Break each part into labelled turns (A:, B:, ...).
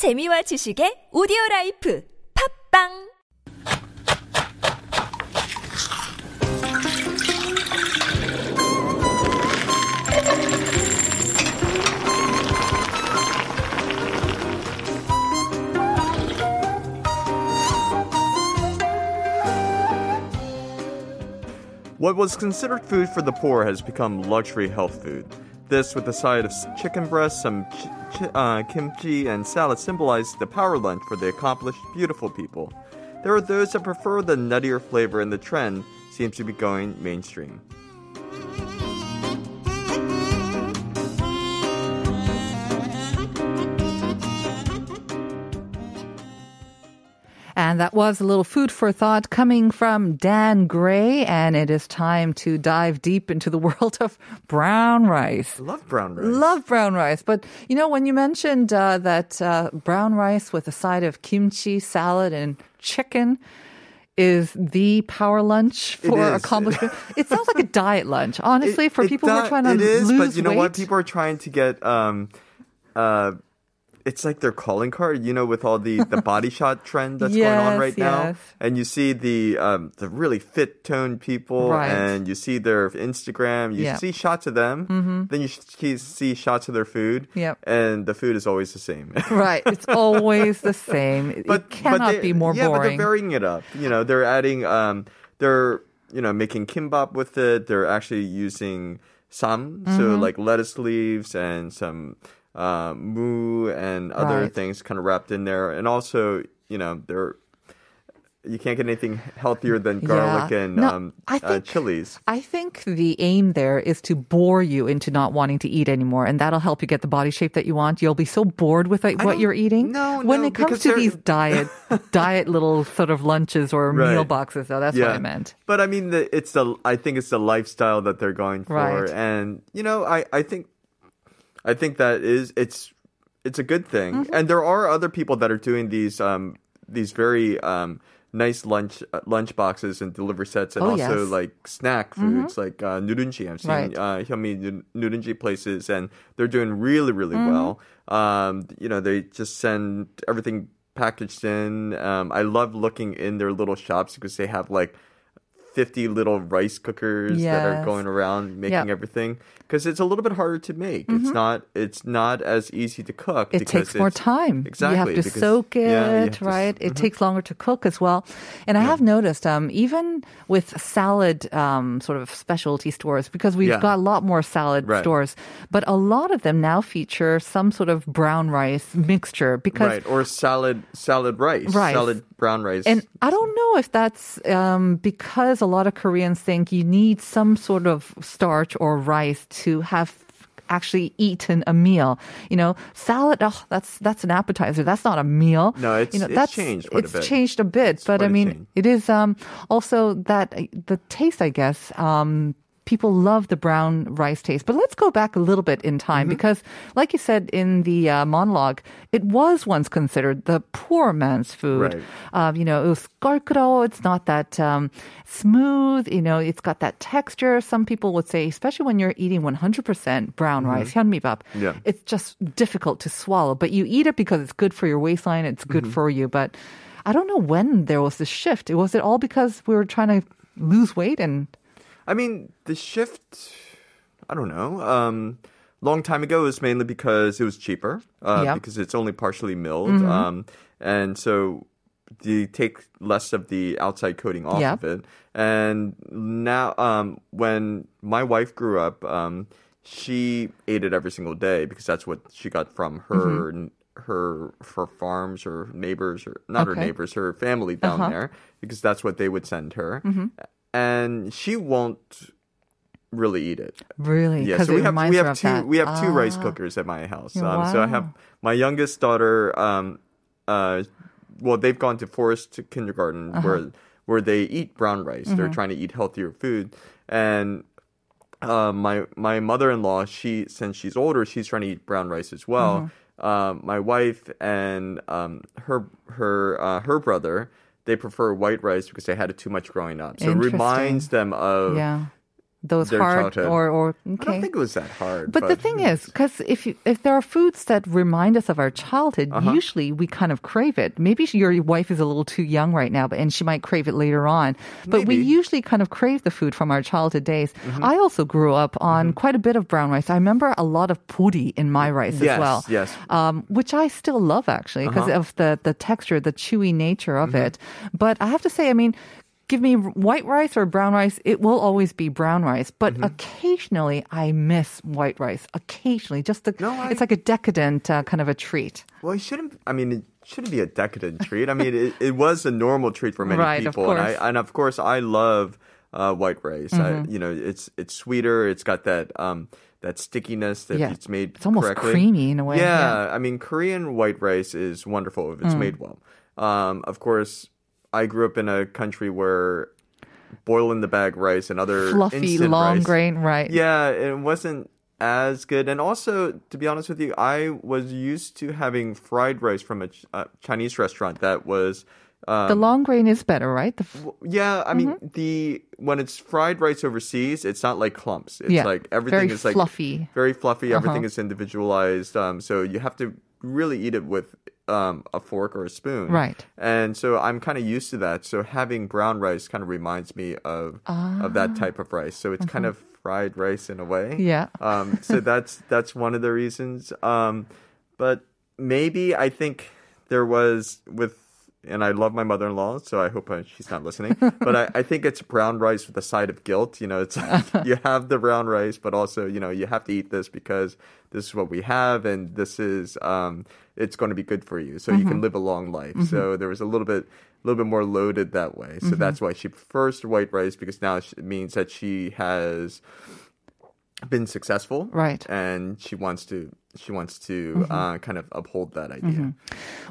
A: 재미와 지식의 오디오 라이프 팝빵
B: What was considered food for the poor has become luxury health food. This, with a side of chicken breast, some ch- ch- uh, kimchi, and salad, symbolize the power lunch for the accomplished, beautiful people. There are those that prefer the nuttier flavor, and the trend seems to be going mainstream.
C: And that was a little food for thought coming from Dan Gray. And it is time to dive deep into the world of brown rice.
B: Love brown rice.
C: Love brown rice. But, you know, when you mentioned uh, that uh, brown rice with a side of kimchi, salad, and chicken is the power lunch for
B: is.
C: accomplishment, it sounds like a diet lunch, honestly,
B: It-
C: for
B: it
C: people who are trying to
B: It is,
C: lose
B: but you know
C: weight.
B: what? People are trying to get um, uh, it's like their calling card, you know, with all the the body shot trend that's going on
C: Yes,
B: right now. And you see the um, the really fit toned people,
C: Right.
B: and you see their Instagram. You
C: Yeah.
B: see shots of them, then you sh- see shots of their food,
C: Yep.
B: and the food is always the same.
C: right. It's always the same. it cannot
B: they-
C: be more
B: yeah, but they're
C: boring.
B: varying it up. You know, they're adding, um, they're you know making kimbap with it. They're actually using sam, so
C: Mm-hmm.
B: like lettuce leaves and some uh, moo and other
C: Right.
B: things kind of wrapped in there, and also you know they're. You can't get anything healthier than garlic
C: Yeah.
B: and
C: No,
B: um,
C: I
B: uh,
C: think-
B: chilies.
C: I think the aim there is to bore you into not wanting to eat anymore, and that'll help you get the body shape that you want. You'll be so bored with what you're eating.
B: no,
C: when
B: no,
C: it comes to
B: they're-
C: these diet diet little sort of lunches or
B: Right.
C: meal boxes, though, that's what I meant.
B: But I mean, the, it's the I think it's the lifestyle that they're going for,
C: Right.
B: and you know, I I think I think that is it's it's a good thing,
C: Mm-hmm.
B: and there are other people that are doing these um these very um nice lunch uh, lunch boxes and delivery sets, and
C: Oh,
B: also
C: yes. Mm-hmm.
B: like snack foods like uh, nurenji. I've seen
C: Right.
B: uh, Hyunmi nu- nurenji places, and they're doing really really
C: Mm-hmm.
B: well. Um, you know, they just send everything packaged in. Um, I love looking in their little shops because they have like 50 little rice cookers that are going around making.
C: Mm-hmm.
B: everything because it's a little bit harder to make. It's not it's not as easy to cook
C: It takes more time.
B: Exactly.
C: You have to
B: because-
C: soak it,
B: yeah, you to
C: right? It
B: mhm.
C: takes longer to cook as well. And I have noticed, um, even with salad um, sort of specialty stores, because we've
B: Yeah.
C: got a lot more salad
B: Right.
C: stores, but a lot of them now feature some sort of brown rice mixture because
B: right or salad salad rice,
C: Rice.
B: salad brown rice.
C: And I don't know if that's um, because a lot of Koreans think you need some sort of starch or rice to have actually eaten a meal. You know, salad. Oh, that's that's an appetizer. That's not a meal.
B: No, it's-
C: you know,
B: it's
C: that's,
B: changed a
C: it's
B: bit.
C: changed a bit, but I mean, it is um, also that the taste. I guess. Um, people love the brown rice taste. But let's go back a little bit in time
B: mm-hmm.
C: because, like you said in the uh, monologue, it was once considered the poor man's food.
B: Right.
C: Um, you know, it was. It's not that um, smooth. You know, it's got that texture. Some people would say, especially when you're eating 100% brown mm-hmm. rice,
B: hyunmibap, yeah.
C: it's just difficult to swallow. But you eat it because it's good for your waistline. It's good
B: mm-hmm.
C: for you. But I don't know when there was this shift. Was it all because we were trying to lose weight and
B: I mean, the shift, I don't know. Um, long time ago, it was mainly because it was cheaper, uh, because it's only partially milled. Um, and so you take less of the outside coating off of it. And now, um, when my wife grew up, um, she ate it every single day because that's what she got from her. Her her farms or neighbors or not her neighbors her family down
C: Uh-huh.
B: there because that's what they would send her and she won't really eat it.
C: really?
B: Yeah, so we have we have two
C: that.
B: we have two rice
C: Ah.
B: cookers at my house. Um, So I have my youngest daughter. Um, uh, well, they've gone to forest kindergarten
C: Uh-huh.
B: where where they eat brown rice. They're
C: Mm-hmm.
B: trying to eat healthier food, and uh, my my mother in law, she since she's older, she's trying to eat brown rice as well.
C: Mm-hmm.
B: Um, my wife and um, her her uh, her brother, they prefer white rice because they had it too much growing up. So it reminds them of
C: Yeah. Those
B: Their
C: hard
B: childhood.
C: or or
B: I don't think it was that hard.
C: But, the thing is, because if you, if there are foods that remind us of our childhood,
B: Uh-huh.
C: usually we kind of crave it. Maybe your wife is a little too young right now, but and she might crave it later on. But we
B: Maybe. Mm-hmm.
C: usually kind of crave the food from our childhood days. I also grew up on quite a bit of brown rice. I remember a lot of puri in my rice
B: Yes,
C: as well.
B: yes.
C: Um, which I still love actually because
B: Uh-huh.
C: of the the texture, the chewy nature of
B: Mm-hmm.
C: it. But I have to say, I mean. Give me white rice or brown rice, it will always be brown rice. But
B: Mm-hmm.
C: occasionally, I miss white rice. Occasionally, just the,
B: No, I-
C: it's like a decadent uh, kind of a treat.
B: Well, it shouldn't. I mean, it shouldn't be a decadent treat. I mean, it, it was a normal treat for many
C: Right,
B: people, and I and of course I love uh, white rice.
C: Mm-hmm.
B: I, you know, it's it's sweeter. It's got that um that stickiness that
C: Yeah.
B: it's made.
C: It's almost
B: correctly.
C: creamy in a way,
B: Yeah,
C: yeah. Mm.
B: I mean, Korean white rice is wonderful if it's made well. Um, of course, I grew up in a country where boil in the bag rice and other
C: Fluffy, long
B: rice,
C: grain, rice.
B: yeah, it wasn't as good. And also, to be honest with you, I was used to having fried rice from a Ch- uh, Chinese restaurant that was. Um,
C: The long grain is better, right? The f-
B: yeah, I mean
C: Mm-hmm.
B: the when it's fried rice overseas, it's not like clumps. It's
C: Yeah,
B: like everything
C: very
B: is like
C: fluffy. Uh-huh.
B: very fluffy. Everything is individualized. Um, so you have to really eat it with um, a fork or a spoon.
C: Right.
B: And so I'm kind of used to that. So having brown rice kind of reminds me of of that type of rice. So it's kind of fried rice in a way.
C: Ah. Mm-hmm. Yeah.
B: Um, so that's that's one of the reasons. Um, but maybe I think there was with, and I love my mother-in-law, so I hope uh, she's not listening. but I, I think it's brown rice with a side of guilt. You know, it's you have the brown rice, but also you know you have to eat this because this is what we have, and this is um, it's going to be good for you, so you can live a long life. So there was a little bit. A little bit more loaded that way, so that's why she prefers white rice because now it means that she has been successful
C: Right.
B: and she wants to she wants to
C: Mm-hmm.
B: uh, kind of uphold that idea mm-hmm.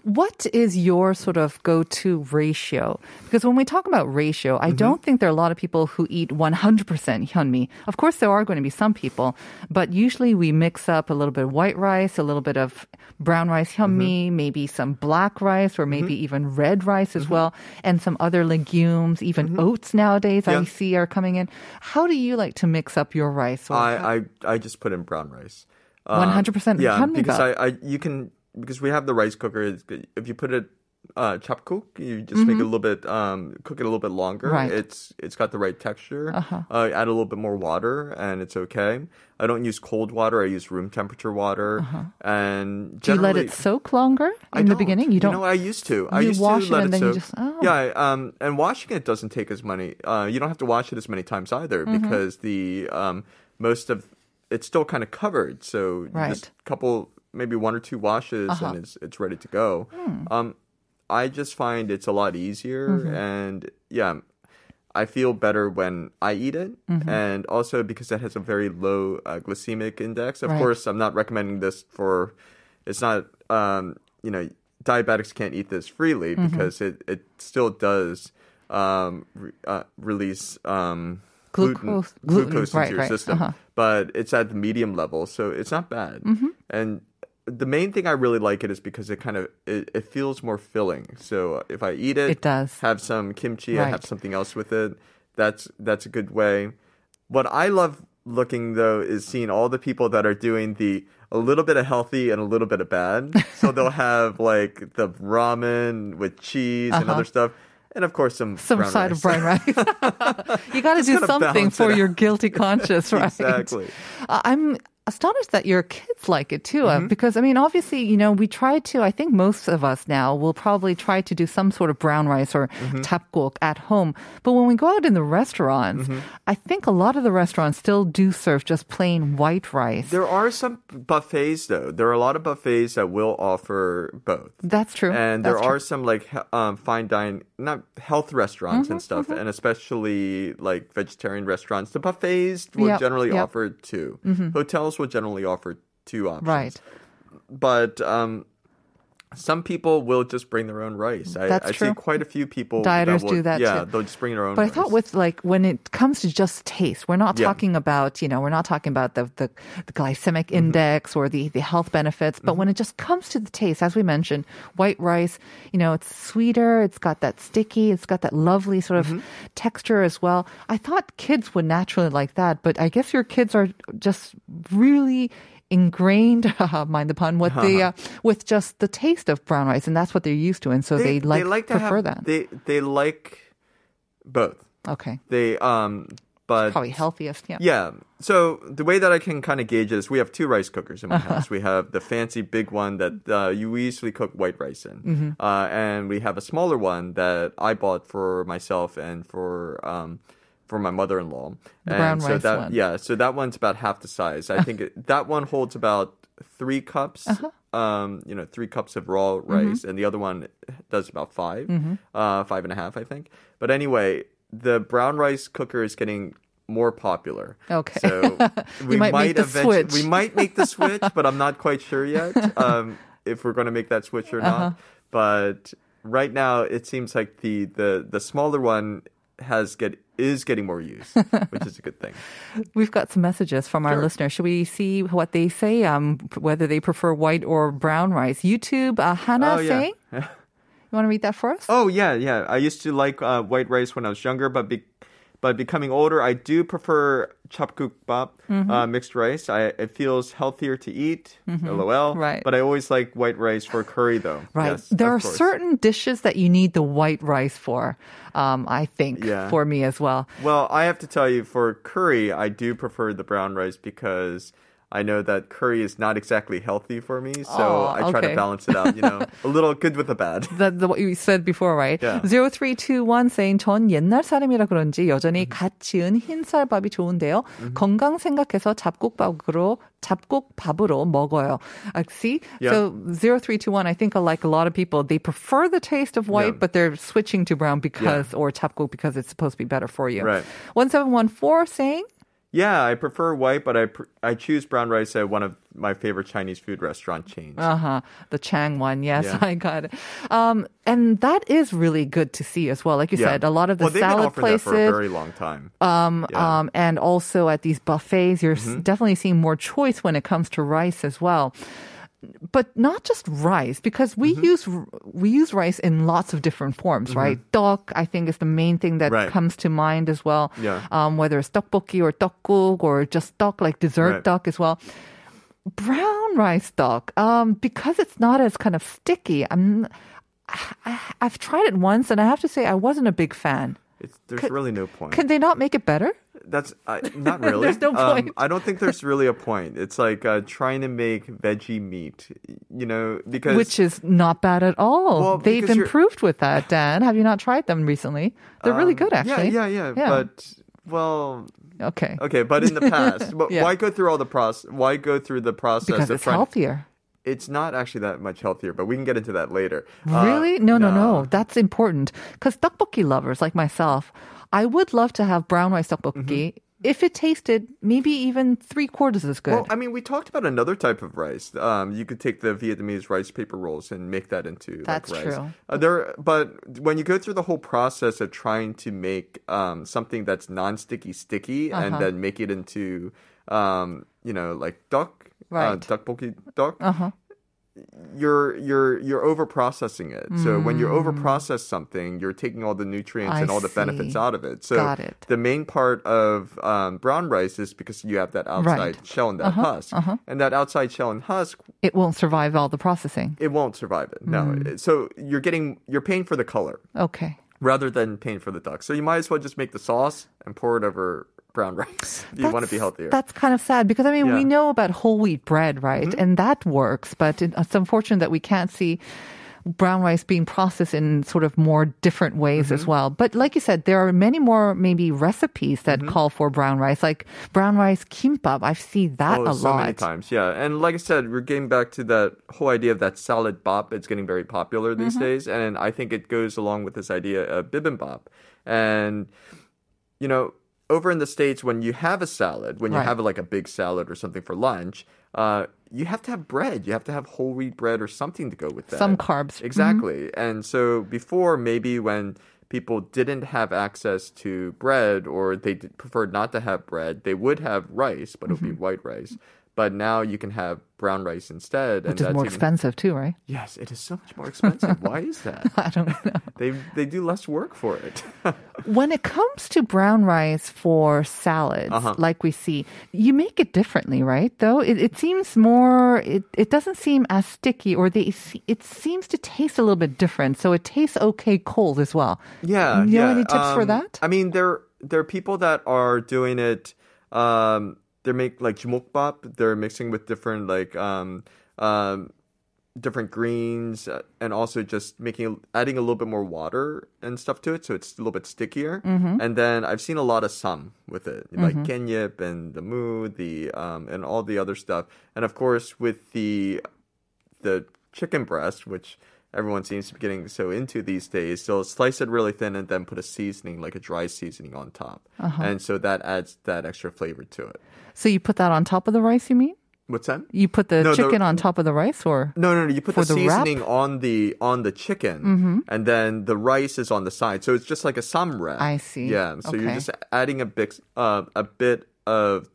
C: What is your sort of go to ratio? Because when we talk about ratio, I mm-hmm. don't think there are a lot of people who eat 100% hyunmi. Of course, there are going to be some people, but usually we mix up a little bit of white rice, a little bit of brown rice mm-hmm. hyunmi, maybe some black rice, or maybe even red rice as well, and some other legumes, even oats nowadays I see are coming in. How do you like to mix up your rice?
B: I, I i just put in brown rice um, one
C: hundred percent. Yeah,
B: because I, I, you can because we have the rice cooker. If you put it uh, chop cook, you just mm-hmm. make it a mm-hmm. little bit, um, cook it a little bit longer.
C: Right.
B: It's it's got the right texture.
C: Uh-huh.
B: Uh, add a little bit more water, and it's okay. I don't use cold water. I use room temperature water.
C: Uh-huh. And do you let it soak longer in the beginning? You don't.
B: You no, know, I used to.
C: You I
B: used
C: wash
B: to
C: it
B: let
C: and
B: it
C: then
B: soak.
C: You just, oh.
B: Yeah. Um, and washing it doesn't take as many. Uh, you don't have to wash it as many times either
C: mm-hmm.
B: because the um, most of it's still kind of covered. So
C: Right.
B: just a couple, maybe one or two washes,
C: Uh-huh.
B: and it's it's ready to go.
C: Hmm.
B: Um, I just find it's a lot easier,
C: Mm-hmm.
B: and yeah. I feel better when I eat it,
C: Mm-hmm.
B: and also because it has a very low uh, glycemic index. Of
C: Right.
B: course, I'm not recommending this for. It's not, um, you know, diabetics can't eat this freely
C: Mm-hmm.
B: because it it still does um, re- uh, release um, gluten,
C: Glucose- gluten,
B: glucose
C: right,
B: into your
C: right,
B: system,
C: uh-huh.
B: But it's at the medium level, so it's not bad.
C: Mm-hmm.
B: And the main thing I really like it is because it kind of it, it feels more filling. So if I eat it,
C: It does.
B: have some kimchi, I have something else with it. That's that's a good way. What I love looking though is seeing all the people that are doing the a little bit of healthy and a little bit of bad. so they'll have like the ramen with cheese and other stuff. And of course some
C: some side
B: rice.
C: of brown rice. you got to do something for your guilty conscience, right?
B: Exactly.
C: Uh, I'm astonished that your kids like it too,
B: Mm-hmm.
C: uh, because I mean, obviously, you know, we try to. I think most of us now will probably try to do some sort of brown rice or
B: Mm-hmm.
C: tapguk at home. But when we go out in the restaurants,
B: Mm-hmm.
C: I think a lot of the restaurants still do serve just plain white rice.
B: There are some buffets though. There are a lot of buffets that will offer both.
C: That's true.
B: And there
C: That's
B: are
C: true.
B: some like um, fine dine, not health restaurants
C: Mm-hmm,
B: and stuff, and especially like vegetarian restaurants. The buffets will
C: Yep,
B: generally
C: yep. Mm-hmm.
B: offer 2 Hotels will generally offer two options.
C: right.
B: But um, Some people will just bring their own rice. I,
C: That's
B: I
C: true.
B: see quite a few people
C: Dieters
B: will,
C: do that
B: Yeah,
C: too.
B: they'll just bring their own.
C: But I thought with like when it comes to just taste, we're not
B: Yeah.
C: talking about, you know, we're not talking about the, the, the glycemic
B: Mm-hmm.
C: index or the, the health benefits. But when it just comes to the taste, as we mentioned, white rice, you know, it's sweeter, it's got that sticky, it's got that lovely sort of
B: Mm-hmm.
C: texture as well. I thought kids would naturally like that, but I guess your kids are just really ingrained, mind the pun, with the uh, with just the taste of brown rice, and that's what they're used to, and so they, like, they
B: to
C: prefer
B: have,
C: that.
B: They they like both.
C: okay,
B: They um, but
C: probably healthiest. Yeah.
B: Yeah. So the way that I can kind of gauge is we have two rice cookers in my house. We have the fancy big one that uh, you usually cook white rice in,
C: Mm-hmm.
B: uh, and we have a smaller one that I bought for myself and for um, for my mother-in-law.
C: The
B: and
C: brown
B: so
C: rice
B: that,
C: one.
B: Yeah. So that one's about half the size. I think it, that one holds about three cups.
C: Uh-huh.
B: Um, you know, three cups of raw
C: Mm-hmm.
B: rice, and the other one does about 5 uh, five and a half, I think. But anyway, the brown rice cooker is getting more popular.
C: Okay.
B: So we
C: might make the
B: eventually-
C: switch.
B: We might make the switch, but I'm not quite sure yet um, if we're going to make that switch or
C: Uh-huh.
B: not. But right now, it seems like the the the smaller one has get is getting more use, which is a good thing.
C: We've got some messages from our
B: Sure.
C: listeners. Should we see what they say? Um, whether they prefer white or brown rice. YouTube, uh, Hannah
B: Oh, yeah.
C: saying. You want to read that for us?
B: Oh yeah, yeah. I used to like uh, white rice when I was younger, but be- but becoming older, I do prefer chapkukbap,
C: Mm-hmm.
B: uh, mixed rice. I, it feels healthier to eat. LOL.
C: Right.
B: But I always like white rice for curry, though.
C: Right.
B: Yes,
C: there are
B: course.
C: certain dishes that you need the white rice for. Um, I think
B: Yeah.
C: for me as well.
B: Well, I have to tell you, for curry, I do prefer the brown rice because I know that curry is not exactly healthy for me. So
C: Aw,
B: I try
C: okay.
B: to balance it out. You know, a little good with the bad.
C: That the, what you said before, right?
B: Yeah.
C: 0321 saying 전 옛날 사람이라 그런지 여전히 갓 지은 흰쌀밥이 좋은데요. 건강 생각해서 잡곡밥으로 잡곡밥으로 먹어요. Uh, see?
B: Yeah.
C: So 0321 I think like a lot of people they prefer the taste of white
B: Yeah.
C: but they're switching to brown because or 잡곡 because it's supposed to be better for you.
B: Right.
C: 1714 saying
B: yeah, I prefer white, but I pr- I choose brown rice at one of my favorite Chinese food restaurant chains.
C: Uh-huh. The Chang one. Yes,
B: Yeah.
C: I got it. Um, and that is really good to see as well. Like you
B: Yeah.
C: said, a lot of the
B: well,
C: salad places.
B: for a very long time.
C: um,
B: Yeah. Mm-hmm.
C: um, and also at these buffets, you're s definitely seeing more choice when it comes to rice as well. But not just rice, because we
B: Mm-hmm.
C: use we use rice in lots of different forms, right? Tteok, I think, is the main thing that
B: Right.
C: comes to mind as well.
B: Yeah.
C: Um, whether it's tteokbokki or tteokguk or just tteok, like dessert
B: Right.
C: tteok as well. Brown rice tteok, um, because it's not as kind of sticky. I'm, I, I've tried it once, and I have to say I wasn't a big fan.
B: It's, there's
C: Could-
B: really no point.
C: Can they not make it better?
B: That's uh, not really.
C: There's no
B: Um,
C: point.
B: I don't think there's really a point. It's like uh, trying to make veggie meat, you know, because
C: Which is not bad at all.
B: Well,
C: They've improved with that, Dan. Have you not tried them recently? They're really
B: um,
C: good, actually.
B: Yeah, yeah, yeah. But well,
C: okay.
B: okay, but in the past, but
C: Yeah.
B: why go through all the process? Why go through the process
C: Because
B: of
C: it's
B: trying?
C: healthier.
B: It's not actually that much healthier, but we can get into that later. Uh,
C: Really? no, no, no, That's important. Because tteokbokki lovers like myself, I would love to have brown rice tteokbokki if it tasted maybe even three quarters as good.
B: Well, I mean, we talked about another type of rice. Um, you could take the Vietnamese rice paper rolls and make that into
C: That's
B: like rice.
C: true.
B: Uh, there, but when you go through the whole process of trying to make um, something that's non-sticky sticky and
C: Uh-huh.
B: then make it into, um, you know, like tteok, uh,
C: Right.
B: tteokbokki tteok,
C: uh-huh.
B: you're you're you're over processing it. So when you
C: Mm.
B: over process something, you're taking all the nutrients
C: I
B: and all the benefits out of it. So
C: it.
B: the main part of um, brown rice is because you have that outside
C: Right.
B: shell and that husk, and that outside shell and husk,
C: It won't survive all the processing.
B: it won't survive it. No,
C: Mm.
B: so you're getting you're paying for the color
C: Okay.
B: rather than paying for the tteok. So you might as well just make the sauce and pour it over brown rice. if you want to be healthier.
C: That's kind of sad because I mean we
B: Yeah. Mm-hmm.
C: know about whole wheat bread, right? And that works, but it's unfortunate that we can't see brown rice being processed in sort of more different ways as
B: Mm-hmm.
C: well. But like you said, there are many more maybe recipes that
B: Mm-hmm.
C: call for brown rice, like brown rice kimbap. I've seen that
B: Oh,
C: a
B: so
C: lot.
B: many times, yeah. And like I said, we're getting back to that whole idea of that salad bop. It's getting very popular these
C: Mm-hmm.
B: days, and I think it goes along with this idea of bibimbap. And you know, over in the states, when you have a salad, when you
C: Right.
B: have like a big salad or something for lunch, uh, you have to have bread. You have to have whole wheat bread or something to go with that.
C: Some carbs.
B: Exactly. And so before, maybe when people didn't have access to bread or they d- preferred not to have bread, they would have rice, but it would be
C: Mm-hmm.
B: white rice. But now you can have brown rice instead,
C: Which is more
B: even-
C: expensive too, right?
B: Yes, it is so much more expensive. Why is that?
C: I don't know.
B: They they do less work for it.
C: When it comes to brown rice for salads,
B: Uh-huh.
C: like we see, you make it differently, right? Though it, it seems more, it, it doesn't seem as sticky, or they, it seems to taste a little bit different. So it tastes okay cold as well.
B: Yeah.
C: You know
B: yeah.
C: any tips for
B: Um,
C: that?
B: I mean, there there are people that are doing it. Um, they make like jumokbap. They're mixing with different like um, um, different greens uh, and also just making adding a little bit more water and stuff to it, so it's a little bit stickier.
C: Mm-hmm.
B: And then I've seen a lot of sam with it, like kenyip and the mu, the um, and all the other stuff. And of course, with the the chicken breast, which everyone seems to be getting so into these days. So slice it really thin and then put a seasoning, like a dry seasoning on top.
C: Uh-huh.
B: And so that adds that extra flavor to it.
C: So you put that on top of the rice, you mean?
B: What's that?
C: You put the
B: No, the-
C: chicken on top of the rice, or
B: No, no, no. You put the
C: the? Mm-hmm.
B: seasoning on the on the chicken, and then the rice is on the side. So it's just like a sam wrap.
C: I see.
B: Yeah. So you're just adding a bit, uh, a bit of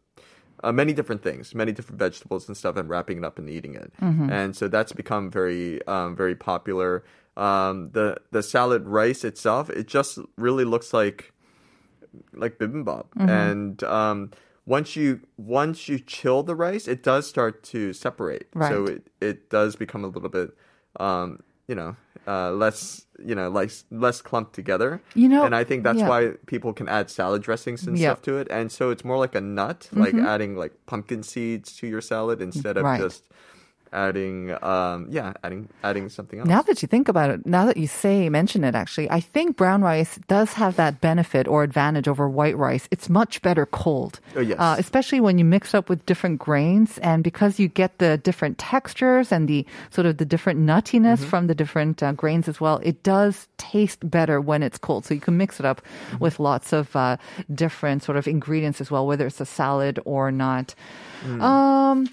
B: uh, many different things, many different vegetables and stuff, and wrapping it up and eating it.
C: Mm-hmm.
B: And so that's become very, um, very popular. Um, the the salad rice itself, it just really looks like like bibimbap.
C: Mm-hmm.
B: And um, once you once you chill the rice, it does start to separate. So it, it does become a little bit, um, you know, uh, less you know, like less clumped together.
C: You know,
B: and I think that's
C: yeah.
B: why people can add salad dressings and
C: Yeah.
B: stuff to it. And so it's more like a nut, like
C: Mm-hmm.
B: adding like pumpkin seeds to your salad instead of
C: Right.
B: just adding, um, yeah, adding adding something else.
C: Now that you think about it, now that you say mention it, actually, I think brown rice does have that benefit or advantage over white rice. It's much better cold,
B: Oh, yes.
C: uh, especially when you mix up with different grains, and because you get the different textures and the sort of the different nuttiness
B: Mm-hmm.
C: from the different uh, grains as well. It does taste better when it's cold, so you can mix it up
B: Mm-hmm.
C: with lots of uh, different sort of ingredients as well, whether it's a salad or not.
B: Mm.
C: Um,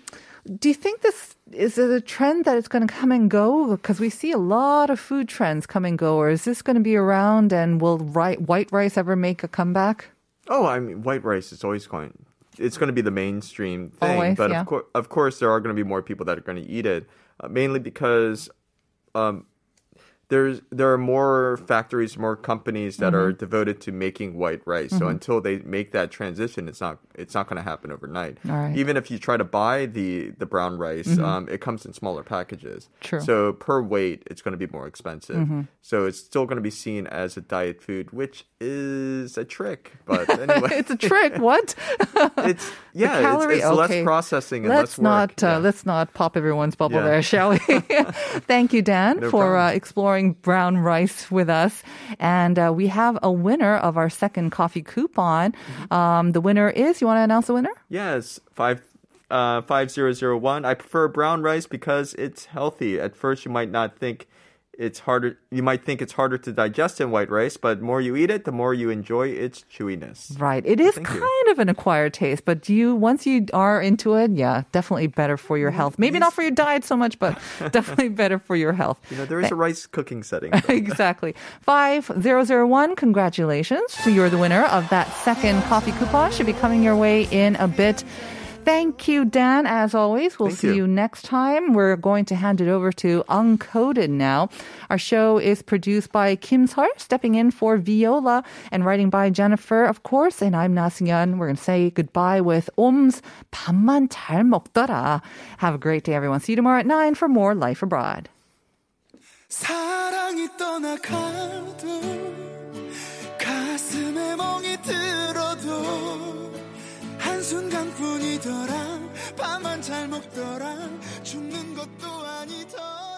C: do you think this is it a trend that it's going to come and go? Because we see a lot of food trends come and go, or is this going to be around? And will ri- white rice ever make a comeback?
B: Oh, I mean, white rice is always going. It's going to be the mainstream thing,
C: Always,
B: but
C: yeah.
B: of course, of course, there are going to be more people that are going to eat it, uh, mainly because um, there's there are more factories, more companies that are devoted to making white rice. So until they make that transition, it's not it's not going to happen overnight.
C: Right.
B: Even if you try to buy the the brown rice, um, it comes in smaller packages.
C: True.
B: So per weight, it's going to be more expensive. So it's still going to be seen as a diet food, which is a trick. But anyway,
C: it's a trick. What?
B: it's yeah, it's,
C: calorie-
B: it's less
C: okay.
B: processing and
C: let's
B: less work.
C: not uh,
B: Yeah.
C: let's not pop everyone's bubble
B: Yeah.
C: there, shall we? Thank you, Dan,
B: No
C: for uh,
B: problem.
C: Brown rice with us. And uh, we have a winner of our second coffee coupon.
B: Mm-hmm.
C: Um, the winner is. You want to announce the winner?
B: Yes, five. Uh, 5001. I prefer brown rice because it's healthy. At first, you might not think it's harder. You might think it's harder to digest than white rice, but the more you eat it, the more you enjoy its chewiness.
C: Right. It is
B: Thank you.
C: kind of an acquired taste, but you once you are into it, yeah, definitely better for your health. Maybe not for your diet so much, but definitely better for your health.
B: You know, there is a rice cooking setting.
C: exactly. 5001, congratulations. so You're the winner of that second coffee coupon. Should be coming your way in a bit. Thank you, Dan, as always. We'll
B: Thank
C: see you.
B: you.
C: next time. We're going to hand it over to Uncoded now. Our show is produced by Kim Heart, stepping in for Viola, and writing by Jennifer, of course, and I'm Nasingan. We're going to say goodbye with Homme's 밥만 잘 먹더라. Have a great day, everyone. See you tomorrow at 9 for more Life Abroad.
D: 사랑이 떠나가도 가슴에 멍이 들어도 순간뿐이더라. 밥만 잘 먹더라. 죽는 것도 아니더라.